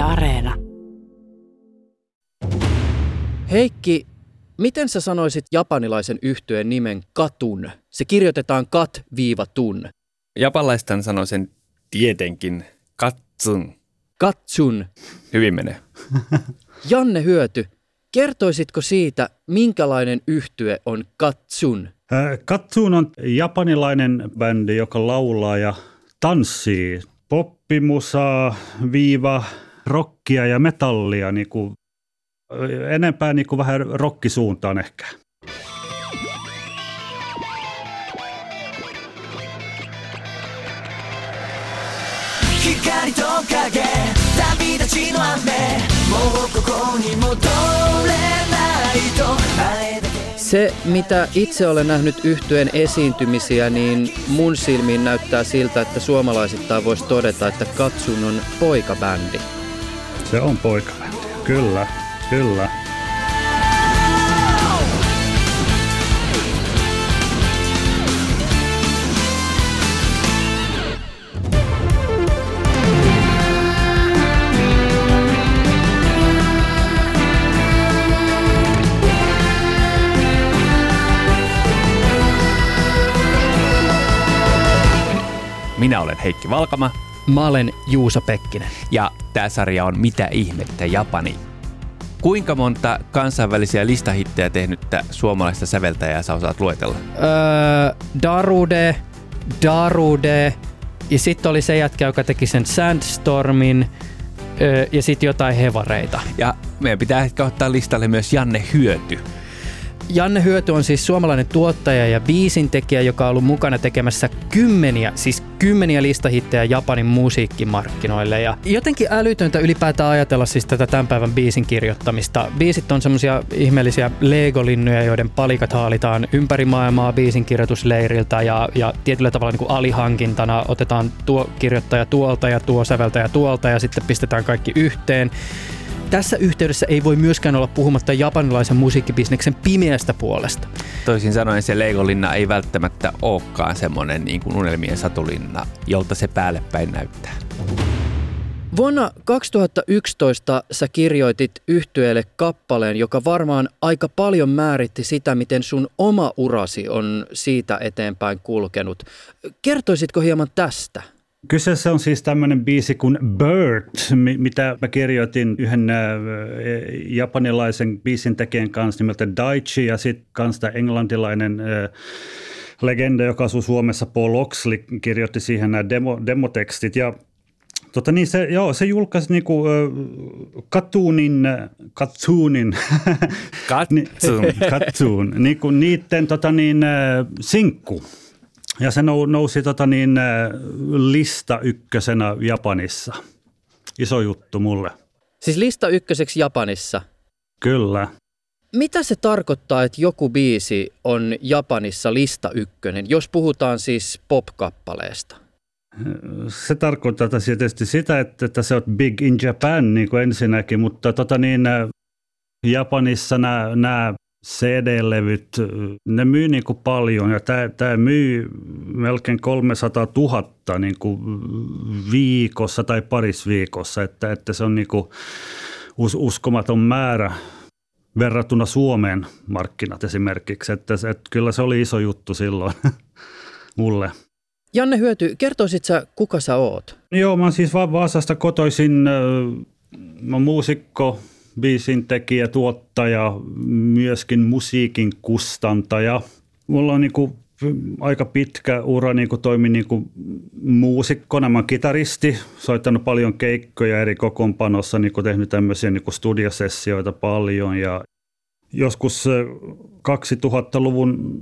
Yle Areena. Heikki, miten sä sanoisit japanilaisen yhtyeen nimen Katun? Se kirjoitetaan kat-tun. Japanlaistan sanoo sen tietenkin katsun. Katsun. Hyvin menee. Janne Hyöty, kertoisitko siitä, minkälainen yhtye on Katsun? Äh, Katsun on japanilainen bändi, joka laulaa ja tanssii poppimusaa, viiva, rockia ja metallia, niin kuin, enempää niin kuin vähän rockisuuntaan ehkä. Se, mitä itse olen nähnyt yhtyeen esiintymisiä, niin mun silmiin näyttää siltä, että suomalaisittain voisi todeta, että Katsun on poikabändi. Se on poikabändi, kyllä, kyllä. Minä olen Heikki Valkama. Mä olen Juusa Pekkinen. Ja tämä sarja on Mitä ihmettä Japani. Kuinka monta kansainvälisiä listahittejä tehnyttä suomalaista säveltäjää sä osaat luetella? Öö, Darude, Darude, ja sitten oli se jätkä, joka teki sen Sandstormin, öö, ja sitten jotain hevareita. Ja meidän pitää ehkä ottaa listalle myös Janne Hyöty. Janne Hyöty on siis suomalainen tuottaja ja biisintekijä, joka on ollut mukana tekemässä kymmeniä, siis kymmeniä listahittejä Japanin musiikkimarkkinoille. Ja jotenkin älytöntä ylipäätään ajatella siis tätä tämän päivän biisin kirjoittamista. Biisit on semmoisia ihmeellisiä legolinnuja, joiden palikat haalitaan ympäri maailmaa biisin kirjoitusleiriltä ja, ja tietyllä tavalla niin kuin alihankintana otetaan tuo kirjoittaja tuolta ja tuo säveltäjä tuolta ja sitten pistetään kaikki yhteen. Tässä yhteydessä ei voi myöskään olla puhumatta japanilaisen musiikkibisneksen pimeästä puolesta. Toisin sanoen se Legolinna ei välttämättä olekaan semmoinen niin kuin unelmien satulinna, jolta se päälle päin näyttää. Vuonna 2011 sä kirjoitit yhtyeelle kappaleen, joka varmaan aika paljon määritti sitä, miten sun oma urasi on siitä eteenpäin kulkenut. Kertoisitko hieman tästä? Kyseessä on siis tämmöinen biisi kuin Bird, mitä mä kirjoitin yhden äh, japanilaisen biisin tekijän kanssa nimeltä Daichi ja sitten kanssa englantilainen äh, legenda, joka asuu Suomessa, Paul Oxley, kirjoitti siihen nämä demo, demotekstit. Ja Tota niin, se, joo, se julkaisi niinku, äh, Katuunin, Katsuunin, Katsuun, Katsuun niinku niiden tota niin, sinkku. Ja se nousi tota niin, lista ykkösenä Japanissa. Iso juttu mulle. Siis lista ykköseksi Japanissa? Kyllä. Mitä se tarkoittaa, että joku biisi on Japanissa lista ykkönen, jos puhutaan siis pop-kappaleesta? Se tarkoittaa tietysti sitä, että, että se on big in Japan niin kuin ensinnäkin, mutta tota niin, Japanissa nämä, nämä CD-levyt, ne myy niin kuin paljon ja tämä, tämä myy melkein 300 000 niin kuin viikossa tai paris viikossa, että, että se on niin kuin uskomaton määrä verrattuna Suomeen markkinat esimerkiksi, että, että kyllä se oli iso juttu silloin mulle. Janne Hyöty, kertoisit sä, kuka sä oot? Joo, mä oon siis Vaasasta kotoisin, mä muusikko, biisin tekijä, tuottaja, myöskin musiikin kustantaja. Mulla on niin kuin aika pitkä ura niin kuin toimin niin kuin muusikkona. Mä kitaristi, soittanut paljon keikkoja eri kokoonpanossa, niin kuin tehnyt tämmöisiä niin kuin studiosessioita paljon ja joskus 2000-luvun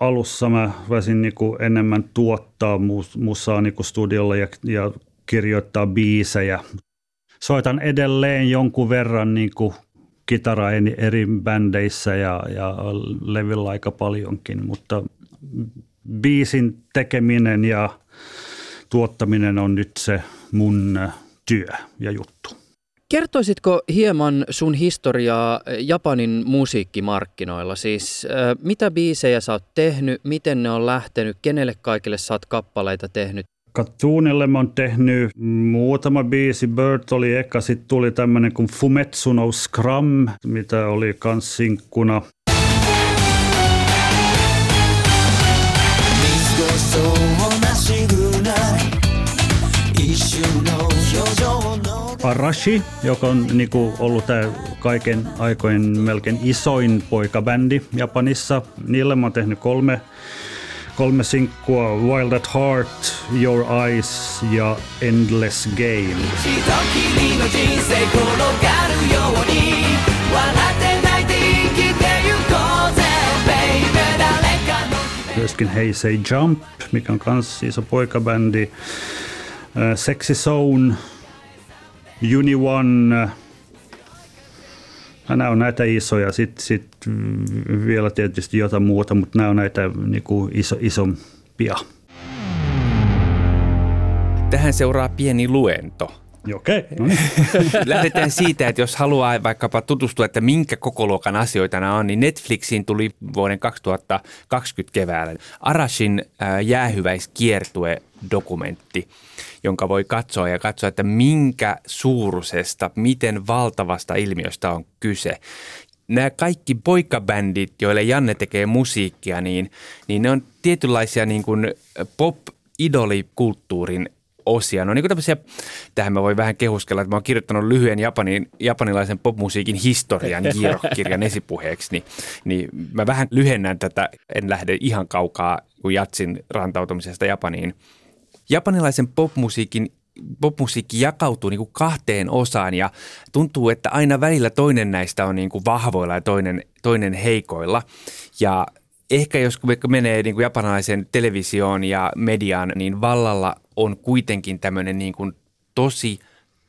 alussa mä väsin niin kuin enemmän tuottaa musaa niin kuin studiolla ja, ja kirjoittaa biisejä soitan edelleen jonkun verran niin kuin kitaraa eri bändeissä ja, ja levyllä aika paljonkin, mutta biisin tekeminen ja tuottaminen on nyt se mun työ ja juttu. Kertoisitko hieman sun historiaa Japanin musiikkimarkkinoilla? Siis mitä biisejä sä oot tehnyt, miten ne on lähtenyt, kenelle kaikille sä oot kappaleita tehnyt? Katuunille mä oon tehnyt muutama biisi. Bird oli eka, sitten tuli tämmönen kuin Fumetsu no Scrum, mitä oli kans sinkkuna. Arashi, joka on niinku ollut tämä kaiken aikojen melkein isoin poikabändi Japanissa. Niille mä oon tehnyt kolme kolme sinkkua Wild at Heart, Your Eyes ja Endless Game. Myöskin Hey Say Jump, mikä on kans iso poikabändi. Sexy Zone, Uni One, nämä on näitä isoja, sitten sit vielä tietysti jotain muuta, mutta nämä on näitä niinku iso, isompia. Tähän seuraa pieni luento. Okei. No niin. Lähdetään siitä, että jos haluaa vaikkapa tutustua, että minkä kokoluokan asioita nämä on, niin Netflixiin tuli vuoden 2020 keväällä Arashin jäähyväiskiertue dokumentti, jonka voi katsoa ja katsoa, että minkä suuruisesta, miten valtavasta ilmiöstä on kyse. Nämä kaikki poikabändit, joille Janne tekee musiikkia, niin, niin ne on tietynlaisia niin kuin pop-idolikulttuurin osia. No niin kuin tämmöisiä, tähän mä voin vähän kehuskella, että mä oon kirjoittanut lyhyen Japanin, japanilaisen popmusiikin historian kirjan esipuheeksi, niin, niin mä vähän lyhennän tätä, en lähde ihan kaukaa kuin Jatsin rantautumisesta Japaniin. Japanilaisen popmusiikin popmusiikki jakautuu niin kuin kahteen osaan ja tuntuu, että aina välillä toinen näistä on niin kuin vahvoilla ja toinen, toinen heikoilla. Ja ehkä jos menee niin kuin japanilaisen televisioon ja mediaan, niin vallalla on kuitenkin tämmöinen niin kuin tosi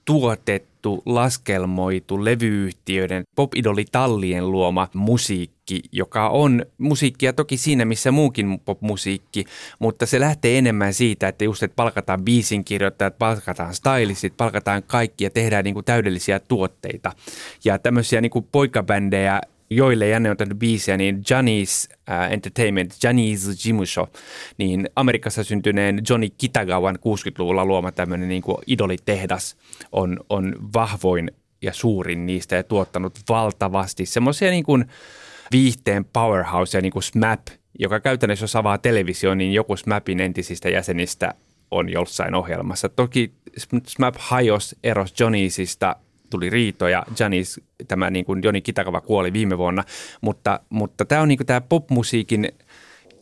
tuotettu, laskelmoitu levyyhtiöiden pop-idolitallien luoma musiikki, joka on musiikkia toki siinä, missä muukin popmusiikki, mutta se lähtee enemmän siitä, että just että palkataan biisinkirjoittajat, palkataan stylistit, palkataan kaikki ja tehdään niin kuin täydellisiä tuotteita. Ja tämmöisiä niin kuin poikabändejä joille Janne on tehnyt biisejä, niin Johnny's uh, Entertainment, Johnny's Jimusho, niin Amerikassa syntyneen Johnny Kitagawan 60-luvulla luoma tämmöinen niin kuin idolitehdas on, on vahvoin ja suurin niistä ja tuottanut valtavasti semmoisia niin kuin viihteen powerhouse ja niin kuin SMAP, joka käytännössä jos avaa televisio, niin joku SMAPin entisistä jäsenistä on jossain ohjelmassa. Toki SMAP hajos eros Johnny'sista tuli riitoja. Janis, tämä niin kuin Joni Kitakava kuoli viime vuonna, mutta, mutta tämä on niin kuin tämä popmusiikin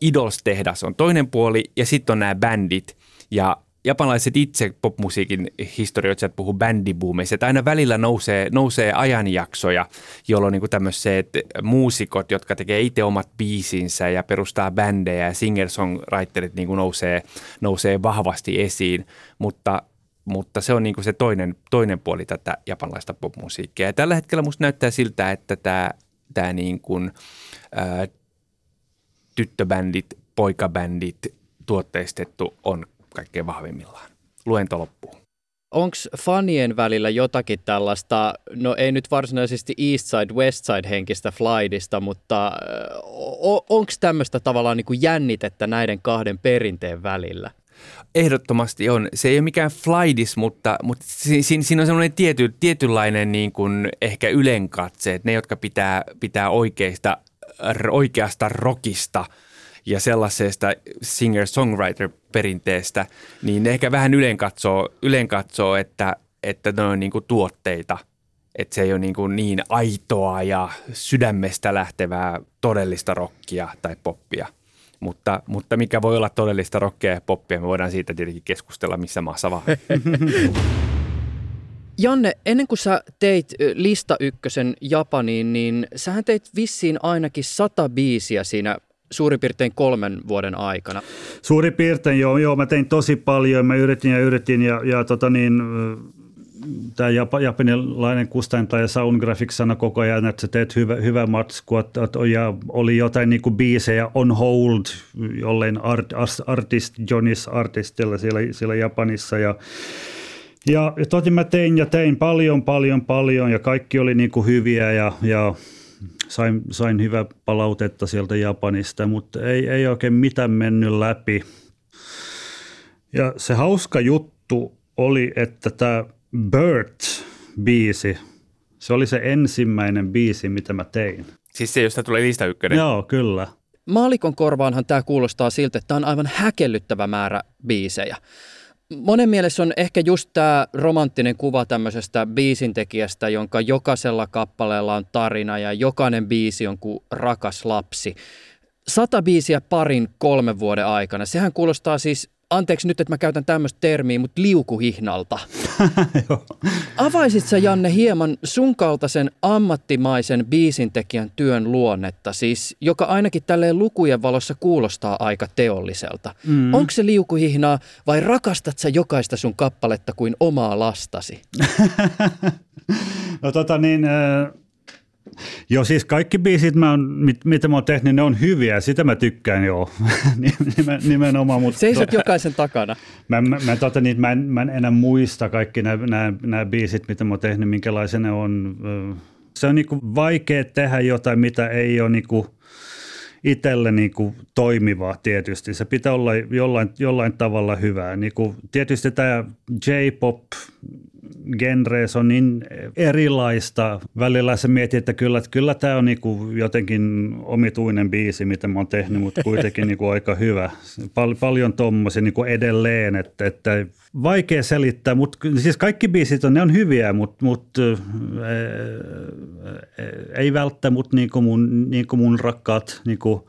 Idols-tehdas on toinen puoli ja sitten on nämä bändit ja japanilaiset itse popmusiikin historioitsijat puhuu bändibuumeista, että aina välillä nousee, nousee ajanjaksoja, jolloin niin tämmöiset muusikot, jotka tekee itse omat biisinsä ja perustaa bändejä ja singer-songwriterit niin nousee, nousee vahvasti esiin, mutta mutta se on niin kuin se toinen, toinen puoli tätä japanlaista popmusiikkia. Ja tällä hetkellä musta näyttää siltä, että tämä, tämä niin kuin, ää, tyttöbändit, poikabändit tuotteistettu on kaikkein vahvimmillaan. Luento loppuu. Onko fanien välillä jotakin tällaista, no ei nyt varsinaisesti East Side, West Side henkistä flightista, mutta onko tämmöistä tavallaan niin kuin jännitettä näiden kahden perinteen välillä? Ehdottomasti on. Se ei ole mikään flaidis, mutta, mutta siinä, siinä on semmoinen tiety, tietynlainen niin kuin ehkä ylenkatse, että ne, jotka pitää, pitää oikeista, oikeasta rockista ja sellaisesta singer-songwriter-perinteestä, niin ne ehkä vähän ylenkatsoo, ylenkatsoo että, että ne on niin kuin tuotteita – että se ei ole niin, kuin niin aitoa ja sydämestä lähtevää todellista rockia tai poppia – mutta, mutta mikä voi olla todellista rockia ja poppia, me voidaan siitä tietenkin keskustella missä maassa vaan. Janne, ennen kuin sä teit lista ykkösen Japaniin, niin sähän teit vissiin ainakin sata biisiä siinä suurin piirtein kolmen vuoden aikana. Suurin piirtein joo, joo mä tein tosi paljon, mä yritin ja yritin ja, ja tota niin, tämä japanilainen kustantaja Soundgraphics sanoi koko ajan, että sä teet hyvä, hyvä matsku, että, että, ja oli jotain niin kuin biisejä on hold jollein art, artist, Johnny's artistilla siellä, siellä Japanissa ja ja, ja totin mä tein ja tein paljon, paljon, paljon ja kaikki oli niin kuin hyviä ja, ja sain, sain hyvää palautetta sieltä Japanista, mutta ei, ei oikein mitään mennyt läpi. Ja se hauska juttu oli, että tämä Burt-biisi, se oli se ensimmäinen biisi, mitä mä tein. Siis se, josta tulee lista ykkönen? Joo, kyllä. Maalikon korvaanhan tämä kuulostaa siltä, että tämä on aivan häkellyttävä määrä biisejä. Monen mielessä on ehkä just tämä romanttinen kuva tämmöisestä biisintekijästä, jonka jokaisella kappaleella on tarina ja jokainen biisi on kuin rakas lapsi. Sata biisiä parin kolmen vuoden aikana. Sehän kuulostaa siis anteeksi nyt, että mä käytän tämmöistä termiä, mutta liukuhihnalta. Avaisit sä Janne hieman sun kaltaisen ammattimaisen biisintekijän työn luonnetta, siis joka ainakin tälleen lukujen valossa kuulostaa aika teolliselta. Mm. Onko se liukuhihnaa vai rakastat sä jokaista sun kappaletta kuin omaa lastasi? no tota niin, äh Joo, siis kaikki biisit, mä on, mit, mitä mä oon tehnyt, niin ne on hyviä. Sitä mä tykkään, joo. Nimenomaan. Mutta Seisot to, jokaisen takana. Mä, mä, mä, tota, niin, mä, en, mä en enää muista kaikki nämä biisit, mitä mä oon tehnyt, minkälaisia ne on. Se on niinku vaikea tehdä jotain, mitä ei ole niinku itselle niinku toimivaa tietysti. Se pitää olla jollain, jollain tavalla hyvää. Niinku, tietysti tämä J-pop, genrees on niin erilaista. Välillä se mietit, että kyllä, että kyllä tämä on niinku jotenkin omituinen biisi, mitä mä oon tehnyt, mutta kuitenkin niinku aika hyvä. Pal- paljon tuommoisia niinku edelleen, että, että vaikea selittää, mutta siis kaikki biisit on, ne on hyviä, mutta, mutta ei välttämättä niin kuin mun, niin kuin mun rakkaat niin kuin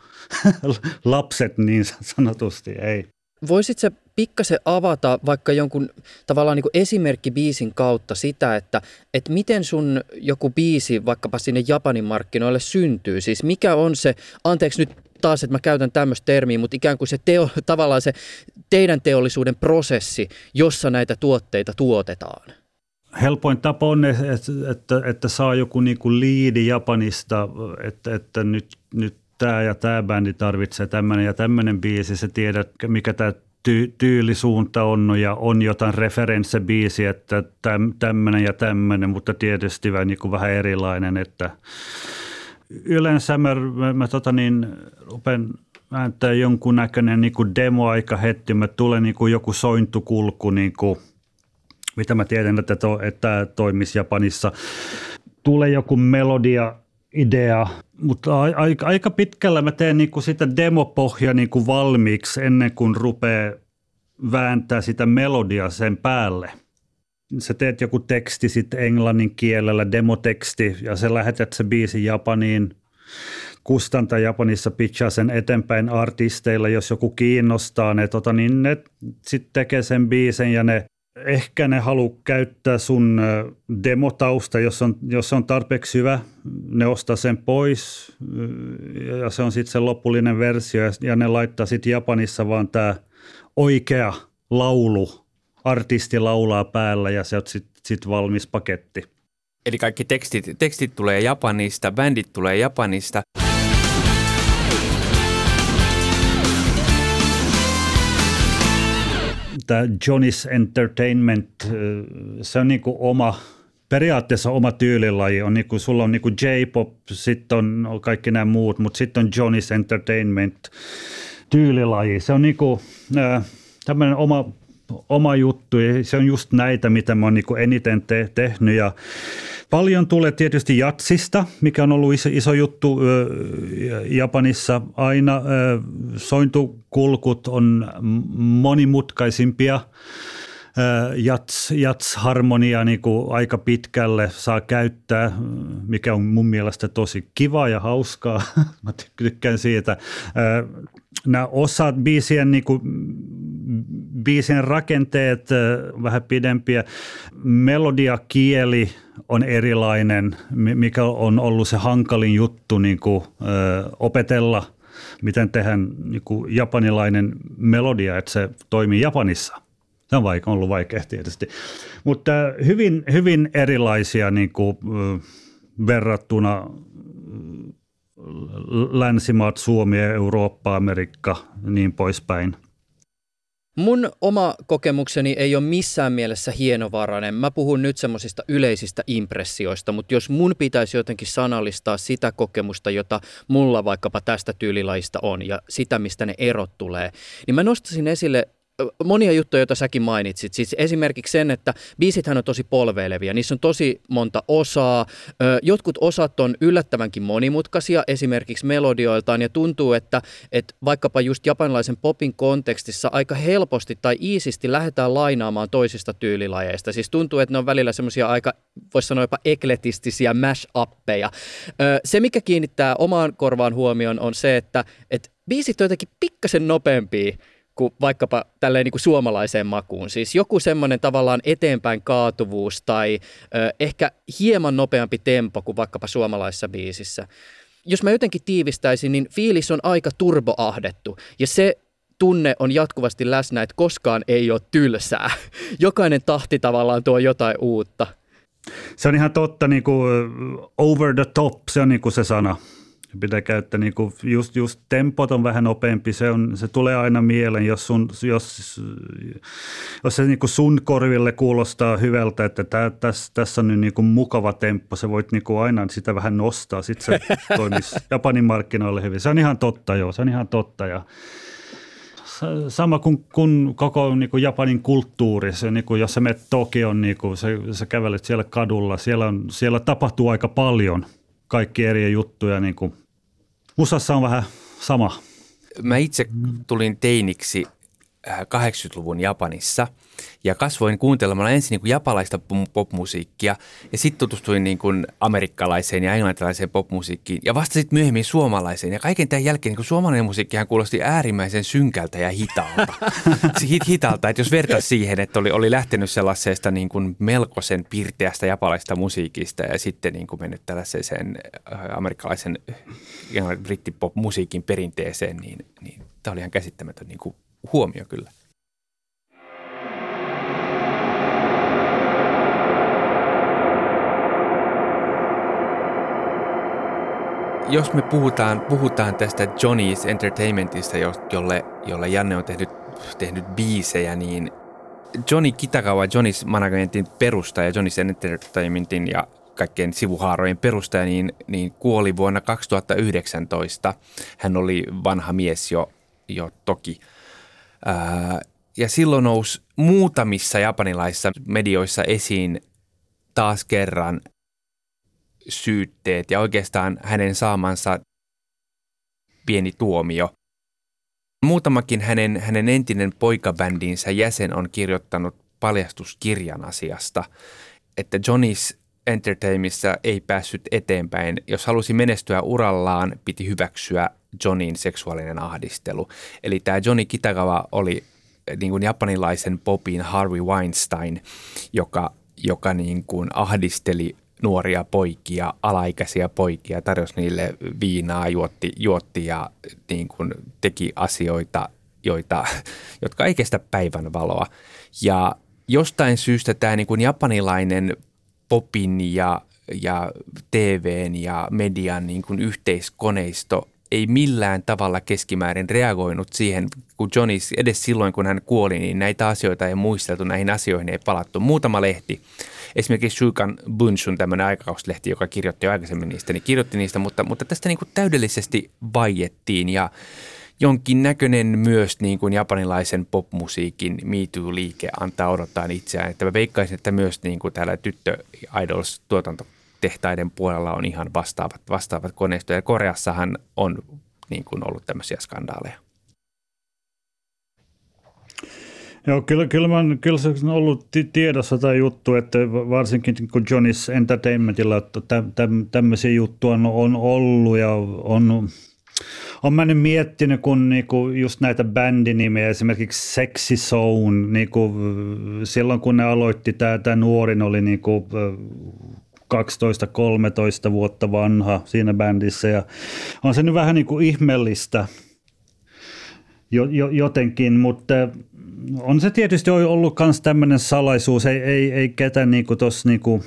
lapset niin sanotusti, ei. Voisit pikkasen avata vaikka jonkun tavallaan niin esimerkki biisin kautta sitä, että, että miten sun joku biisi vaikkapa sinne Japanin markkinoille syntyy? Siis mikä on se, anteeksi nyt taas, että mä käytän tämmöistä termiä, mutta ikään kuin se teo, tavallaan se teidän teollisuuden prosessi, jossa näitä tuotteita tuotetaan? Helpoin tapa on, että, että, että saa joku niin kuin liidi Japanista, että, että nyt, nyt tämä ja tämä bändi tarvitsee tämmöinen ja tämmöinen biisi, sä tiedät, mikä tämä ty- tyylisuunta on ja on jotain referenssebiisiä, että täm, tämmöinen ja tämmöinen, mutta tietysti niin vähän erilainen, että yleensä mä, mä, mä tota niin, rupean ääntää jonkunnäköinen niin kuin demoaika heti, mä tulee niin kuin joku sointukulku, niin kuin, mitä mä tiedän, että, to, että tämä toimisi Japanissa. Tulee joku melodia, idea, mutta aika, aika pitkällä mä teen niinku sitä demopohja niinku valmiiksi ennen kuin rupeaa vääntää sitä melodia sen päälle. Sä teet joku teksti sitten englannin kielellä, demoteksti, ja sä lähetät se biisi Japaniin. Kustanta Japanissa pitchaa sen eteenpäin artisteilla, jos joku kiinnostaa ne, tota, niin ne sitten tekee sen biisen ja ne ehkä ne haluaa käyttää sun demotausta, jos on, jos on tarpeeksi hyvä, ne ostaa sen pois ja se on sitten se lopullinen versio ja ne laittaa sitten Japanissa vaan tämä oikea laulu, artisti laulaa päällä ja se on sitten sit valmis paketti. Eli kaikki tekstit, tekstit tulee Japanista, bändit tulee Japanista. Tämä Johnny's Entertainment, se on niinku oma, periaatteessa oma tyylilaji. On niinku, sulla on niinku J-pop, sitten on kaikki nämä muut, mutta sitten on Johnny's Entertainment tyylilaji. Se on niinku, äh, tämmöinen oma, oma juttu ja se on just näitä, mitä mä oon niinku eniten te- tehnyt ja Paljon tulee tietysti jatsista, mikä on ollut iso, iso juttu Japanissa. Aina sointukulkut on monimutkaisimpia. Jats, jats-harmonia niin kuin aika pitkälle saa käyttää, mikä on mun mielestä tosi kiva ja hauskaa. Mä tykkään siitä. Nämä osat biisien, niin kuin, biisien rakenteet vähän pidempiä, melodiakieli – on erilainen, mikä on ollut se hankalin juttu niin kuin, ö, opetella, miten tehdään niin kuin japanilainen melodia, että se toimii Japanissa. Se on vaikka, ollut vaikea tietysti. Mutta hyvin, hyvin erilaisia niin kuin, verrattuna länsimaat, Suomi, Eurooppa, Amerikka, niin poispäin. Mun oma kokemukseni ei ole missään mielessä hienovarainen. Mä puhun nyt semmoisista yleisistä impressioista, mutta jos mun pitäisi jotenkin sanallistaa sitä kokemusta, jota mulla vaikkapa tästä tyylilajista on ja sitä, mistä ne erot tulee, niin mä nostasin esille monia juttuja, joita säkin mainitsit. Siis esimerkiksi sen, että biisithän on tosi polveilevia, niissä on tosi monta osaa. Jotkut osat on yllättävänkin monimutkaisia esimerkiksi melodioiltaan ja tuntuu, että, että vaikkapa just japanilaisen popin kontekstissa aika helposti tai iisisti lähdetään lainaamaan toisista tyylilajeista. Siis tuntuu, että ne on välillä semmoisia aika, voisi sanoa jopa ekletistisiä mash-appeja. Se, mikä kiinnittää omaan korvaan huomioon on se, että, että biisit on jotenkin pikkasen nopeampia kuin vaikkapa tälleen niin kuin suomalaiseen makuun. Siis joku semmoinen tavallaan eteenpäin kaatuvuus tai ö, ehkä hieman nopeampi tempo kuin vaikkapa suomalaisessa biisissä. Jos mä jotenkin tiivistäisin, niin fiilis on aika turboahdettu ja se tunne on jatkuvasti läsnä, että koskaan ei ole tylsää. Jokainen tahti tavallaan tuo jotain uutta. Se on ihan totta, niin kuin over the top, se on niin kuin se sana pitää käyttää niin kuin just, just tempot on vähän nopeampi, se, on, se tulee aina mieleen, jos, sun, jos, jos se niin kuin sun korville kuulostaa hyvältä, että tää, tässä, tässä on nyt niin kuin mukava temppo, se voit niin kuin aina sitä vähän nostaa, sitten se toimisi Japanin markkinoille hyvin. Se on ihan totta, joo, se on ihan totta. Ja sama kuin, kuin koko niin kuin Japanin kulttuuri, se, niin kuin, jos sä menet Tokioon, niin kuin, sä, sä kävelet siellä kadulla, siellä, on, siellä tapahtuu aika paljon kaikki eri juttuja, niin kuin Musassa on vähän sama. Mä itse tulin teiniksi 80-luvun äh, Japanissa ja kasvoin kuuntelemalla ensin niin kuin japalaista popmusiikkia ja sitten tutustuin niin kuin amerikkalaiseen ja englantilaiseen popmusiikkiin ja vasta sitten myöhemmin suomalaiseen. Ja kaiken tämän jälkeen niin kuin suomalainen musiikkihan kuulosti äärimmäisen synkältä ja hitaalta. Hit, hitaalta, että jos vertaisi siihen, että oli, oli lähtenyt sellaisesta niin kuin melkoisen pirteästä japalaista musiikista ja sitten niin kuin mennyt tällaiseen äh, amerikkalaisen brittipop-musiikin perinteeseen, niin, niin tämä oli ihan käsittämätön niin kuin huomio kyllä. Jos me puhutaan, puhutaan tästä Johnny's Entertainmentista, jolle, jolle Janne on tehnyt, tehnyt biisejä, niin Johnny Kitagawa, Johnny's Managementin perustaja, Johnny's Entertainmentin ja kaikkien sivuhaarojen perustaja, niin, niin kuoli vuonna 2019. Hän oli vanha mies jo, jo toki – ja silloin nousi muutamissa japanilaisissa medioissa esiin taas kerran syytteet ja oikeastaan hänen saamansa pieni tuomio. Muutamakin hänen, hänen entinen poikabändinsä jäsen on kirjoittanut paljastuskirjan asiasta, että Johnny's Entertainmissa ei päässyt eteenpäin. Jos halusi menestyä urallaan, piti hyväksyä Johnin seksuaalinen ahdistelu. Eli tämä Johnny Kitagawa oli eh, niin kuin japanilaisen popin Harvey Weinstein, joka, joka niin kuin ahdisteli nuoria poikia, alaikäisiä poikia, tarjosi niille viinaa, juotti, juotti ja niin kuin teki asioita, joita, jotka ei kestä päivänvaloa. Ja jostain syystä tämä niin kuin japanilainen popin ja, ja TVn ja median niin kuin yhteiskoneisto ei millään tavalla keskimäärin reagoinut siihen, kun Johnny edes silloin, kun hän kuoli, niin näitä asioita ei muisteltu, näihin asioihin ei palattu. Muutama lehti, esimerkiksi Shukan Bunshun, tämmöinen aikakauslehti, joka kirjoitti jo aikaisemmin niistä, niin kirjoitti niistä, mutta, mutta tästä niin kuin täydellisesti vaiettiin ja jonkin näköinen myös niin kuin japanilaisen popmusiikin Me Too-liike antaa odottaa itseään. Että mä veikkaisin, että myös niin kuin täällä tyttö Idols tuotanto tehtaiden puolella on ihan vastaavat, vastaavat koneistoja. Ja Koreassahan on niin kuin ollut tämmöisiä skandaaleja. Joo, kyllä, kyllä, mä, kyllä se on ollut tiedossa tämä juttu, että varsinkin kun Johnny's Entertainmentilla että tämmöisiä juttuja on, on ollut ja on, on mä nyt miettinyt, kun niinku just näitä bändinimiä, esimerkiksi Sexy Zone, niinku, silloin kun ne aloitti, tämä nuorin oli niinku 12-13 vuotta vanha siinä bändissä. Ja on se nyt vähän niin kuin ihmeellistä jo, jo, jotenkin, mutta on se tietysti ollut myös tämmöinen salaisuus, ei, ei, ei ketään niin tuossa niin kuin,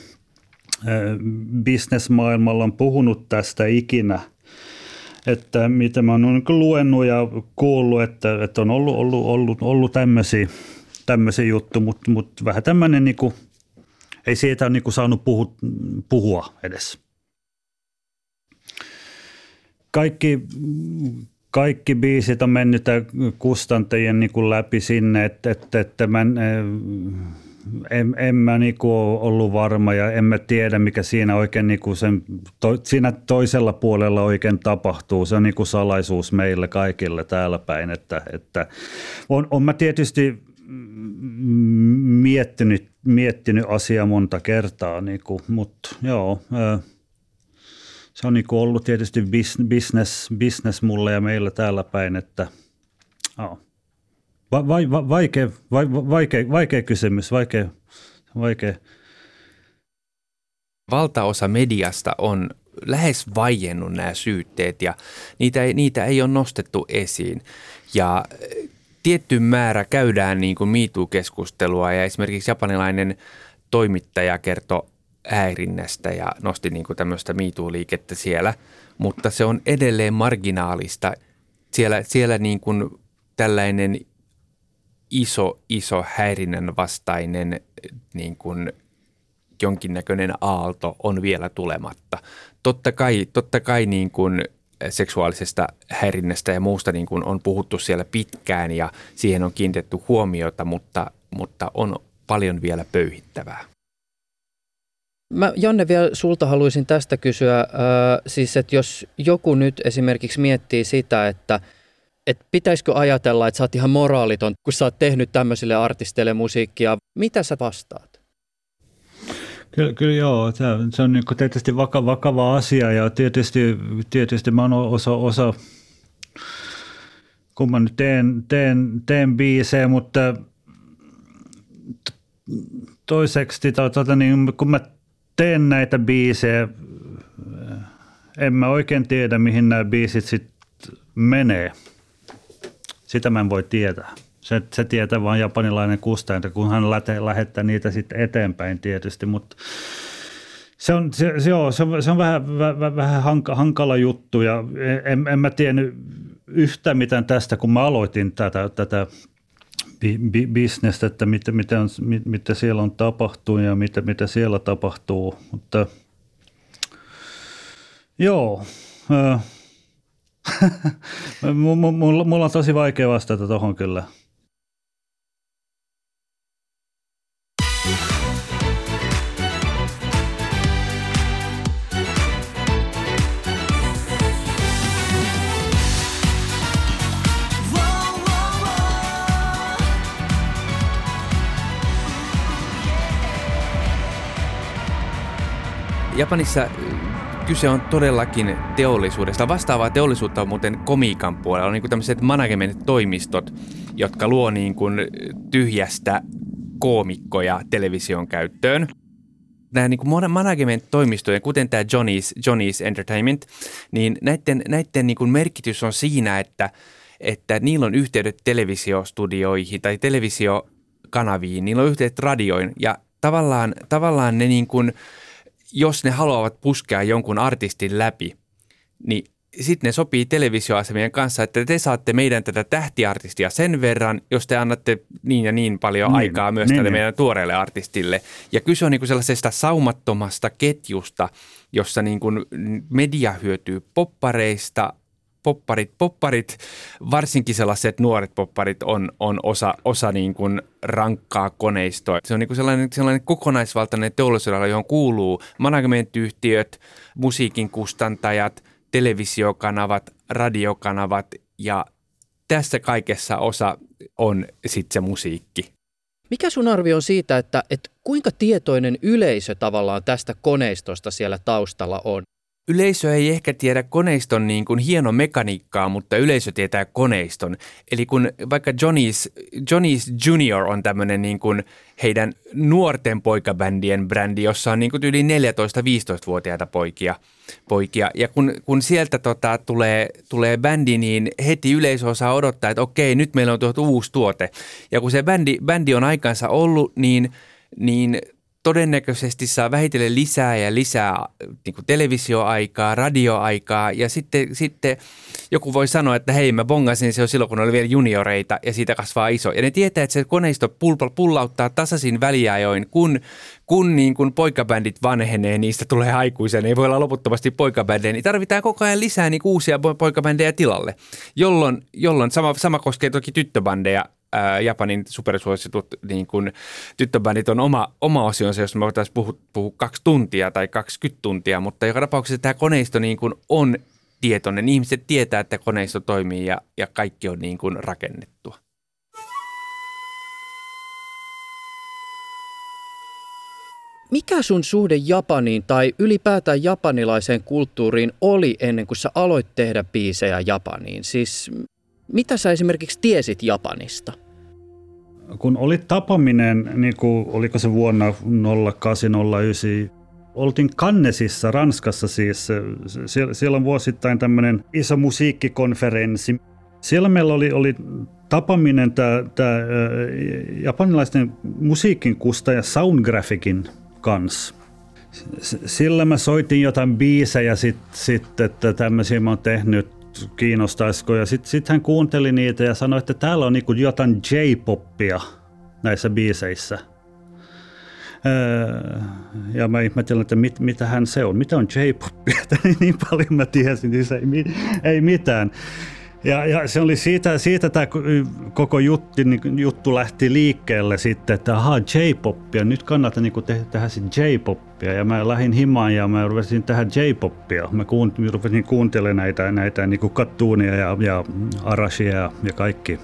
bisnesmaailmalla on puhunut tästä ikinä, että mitä mä oon niin luennut ja kuullut, että, että on ollut, ollut, ollut, ollut tämmöisiä, tämmöisiä juttuja, mutta, mutta vähän tämmöinen niin kuin ei siitä ole niin saanut puhu, puhua edes. Kaikki, kaikki biisit on mennyt kustantajien niin kuin läpi sinne, että, että, että mä, en, en mä niinku ollut varma ja en mä tiedä, mikä siinä oikein niinku sen, to, siinä toisella puolella oikein tapahtuu. Se on niinku salaisuus meille kaikille täällä päin. Että, että on, on mä tietysti miettinyt, miettinyt asiaa monta kertaa, niinku, mutta joo, se on niinku ollut tietysti business, business mulle ja meillä täällä päin, että. Va, vai, va, vaikea, vai, vaikea, vaikea kysymys, vaikea, vaikea. Valtaosa mediasta on lähes vaiennut nämä syytteet ja niitä ei, niitä ei ole nostettu esiin. Ja tietty määrä käydään niin kuin MeToo-keskustelua ja esimerkiksi japanilainen toimittaja kertoi häirinnästä ja nosti niin kuin tämmöistä MeToo-liikettä siellä, mutta se on edelleen marginaalista. Siellä, siellä niin kuin tällainen iso, iso häirinnän vastainen niin kuin jonkinnäköinen aalto on vielä tulematta. Totta kai, totta kai niin kuin seksuaalisesta häirinnästä ja muusta niin kuin on puhuttu siellä pitkään ja siihen on kiinnitetty huomiota, mutta, mutta on paljon vielä pöyhittävää. Mä Janne vielä sulta haluaisin tästä kysyä, äh, siis että jos joku nyt esimerkiksi miettii sitä, että – että pitäisikö ajatella, että sä oot ihan moraaliton, kun sä oot tehnyt tämmöisille artisteille musiikkia. Mitä sä vastaat? Kyllä, kyllä joo, se, on niin tietysti vaka, vakava asia ja tietysti, tietysti mä oon osa, osa kun mä nyt teen, teen, teen biisejä, mutta toiseksi tota, niin, kun mä teen näitä biisejä, en mä oikein tiedä, mihin nämä biisit sitten menee. Sitä mä en voi tietää. Se, se tietää vain japanilainen kustantaja, kun hän lähettää niitä sitten eteenpäin tietysti, mutta se on, se, se, joo, se on, se on vähän, vähän, vähän hankala juttu ja en, en mä tiennyt yhtään mitään tästä, kun mä aloitin tätä, tätä bisnestä, että mitä, mitä, on, mitä siellä on tapahtunut ja mitä, mitä siellä tapahtuu, mutta joo, mulla, mulla on tosi vaikea vastata tuohon kyllä. Japanissa kyse on todellakin teollisuudesta. Vastaavaa teollisuutta on muuten komiikan puolella. On niin tämmöiset management-toimistot, jotka luo niin kuin tyhjästä koomikkoja television käyttöön. Nämä niin kuin management-toimistojen, kuten tämä Johnny's, Johnny's Entertainment, niin näiden, näiden niin kuin merkitys on siinä, että, että niillä on yhteydet televisiostudioihin tai televisiokanaviin, niillä on yhteydet radioin ja tavallaan, tavallaan ne niin kuin – jos ne haluavat puskea jonkun artistin läpi, niin sitten ne sopii televisioasemien kanssa, että te saatte meidän tätä tähtiartistia sen verran, jos te annatte niin ja niin paljon niin, aikaa myös niin, tälle niin. meidän tuoreelle artistille. Ja kyse on niin kuin sellaisesta saumattomasta ketjusta, jossa niin kuin media hyötyy poppareista, popparit, popparit, varsinkin sellaiset nuoret popparit on, on osa, osa niin kuin rankkaa koneistoa. Se on niin kuin sellainen, sellainen kokonaisvaltainen teollisuudella, johon kuuluu managementyhtiöt, musiikin kustantajat, televisiokanavat, radiokanavat ja tässä kaikessa osa on sitten se musiikki. Mikä sun arvio on siitä, että, että kuinka tietoinen yleisö tavallaan tästä koneistosta siellä taustalla on? Yleisö ei ehkä tiedä koneiston niin kuin hieno mekaniikkaa, mutta yleisö tietää koneiston. Eli kun vaikka Johnny's, Johnny's Junior on tämmöinen niin kuin heidän nuorten poikabändien brändi, jossa on niin kuin yli 14-15-vuotiaita poikia. poikia. Ja kun, kun sieltä tota, tulee, tulee bändi, niin heti yleisö osaa odottaa, että okei, nyt meillä on tuot uusi tuote. Ja kun se bändi, bändi on aikansa ollut, niin, niin todennäköisesti saa vähitellen lisää ja lisää niin kuin televisioaikaa, radioaikaa. Ja sitten, sitten joku voi sanoa, että hei mä bongasin se jo silloin, kun oli vielä junioreita ja siitä kasvaa iso. Ja ne tietää, että se koneisto pullauttaa tasaisin väliajoin, kun, kun niin kun poikabändit vanhenee, niistä tulee aikuisia, ne ei voi olla loputtomasti poikabändejä, niin tarvitaan koko ajan lisää niin uusia poikabändejä tilalle, jolloin, jolloin sama, sama koskee toki tyttöbandeja, ää, Japanin supersuositut niin kun, tyttöbändit on oma, oma osionsa, jos me voitaisiin puhua, puhua kaksi tuntia tai 20 tuntia, mutta joka tapauksessa tämä koneisto niin kun on tietoinen. Ihmiset tietää, että koneisto toimii ja, ja kaikki on niin kuin rakennettua. Mikä sun suhde Japaniin tai ylipäätään japanilaiseen kulttuuriin oli ennen kuin sä aloit tehdä biisejä Japaniin? Siis mitä sä esimerkiksi tiesit Japanista? Kun oli tapaminen, niin kuin, oliko se vuonna 0809, oltiin Cannesissa, Ranskassa siis. Siellä, siellä on vuosittain tämmöinen iso musiikkikonferenssi. Siellä meillä oli, oli tapaminen tämä, japanilaisten musiikin kustaja Soundgraphikin kanssa. Sillä mä soitin jotain biisejä sitten, sit, että tämmöisiä mä oon tehnyt, kiinnostaisiko. Ja sitten sit hän kuunteli niitä ja sanoi, että täällä on niinku jotain J-poppia näissä biiseissä – Öö, ja mä ihmettelin, että mit, mitähän se on, mitä on J-popia, niin paljon mä tiesin, niin se ei, ei mitään. Ja, ja se oli siitä, siitä tämä koko juttu, niin, juttu lähti liikkeelle sitten, että ahaa, J-poppia, nyt kannattaa niin tehdä, tehdä J-poppia. Ja mä lähdin himaan ja mä rupesin tehdä J-poppia. Mä kuun, rupesin kuuntelemaan näitä, näitä niin kattuunia ja, ja arashia ja, ja kaikki.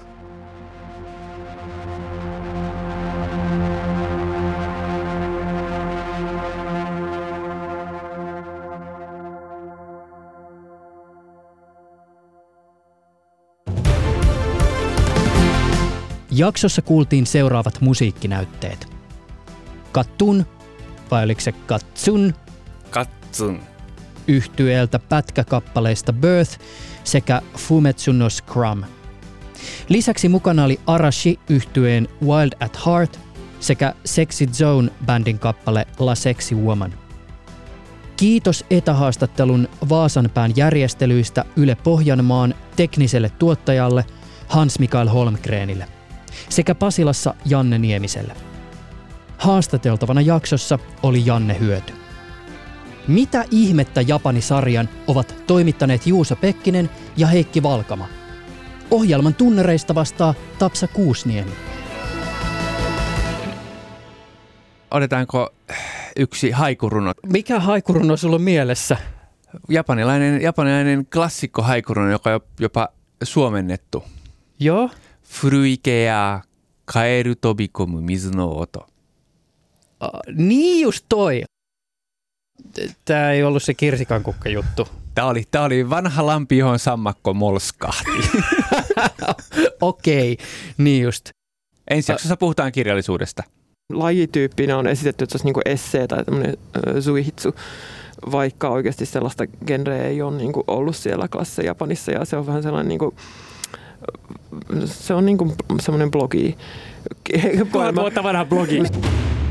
Jaksossa kuultiin seuraavat musiikkinäytteet. Kattun, vai oliko se Katsun? Katsun. Yhtyeeltä pätkäkappaleista Birth sekä Fumetsu no Scrum. Lisäksi mukana oli Arashi yhtyeen Wild at Heart sekä Sexy Zone-bändin kappale La Sexy Woman. Kiitos etähaastattelun Vaasanpään järjestelyistä Yle Pohjanmaan tekniselle tuottajalle Hans Mikael Holmgrenille sekä Pasilassa Janne Niemiselle. Haastateltavana jaksossa oli Janne Hyöty. Mitä ihmettä Japani-sarjan ovat toimittaneet Juuso Pekkinen ja Heikki Valkama? Ohjelman tunnereista vastaa Tapsa Kuusniemi. Otetaanko yksi haikuruno? Mikä haikuruno sulla on mielessä? Japanilainen, japanilainen klassikko haikuruno, joka on jopa suomennettu. Joo. 古池やカエル飛び込む水の音。Uh, niin just toi. Tämä ei ollut se kirsikan kukka juttu. Tämä oli, tämä oli vanha lampi, johon sammakko molskahti. Okei, okay, niin just. Ensi jaksossa puhutaan kirjallisuudesta. Lajityyppinä on esitetty, että se olisi niin essee tai tämmöinen suihitsu, vaikka oikeasti sellaista genreä ei ole niin ollut siellä klassissa Japanissa ja se on vähän sellainen niin kuin, se on niin kuin semmoinen blogi. Puolet vuotta vanha blogi.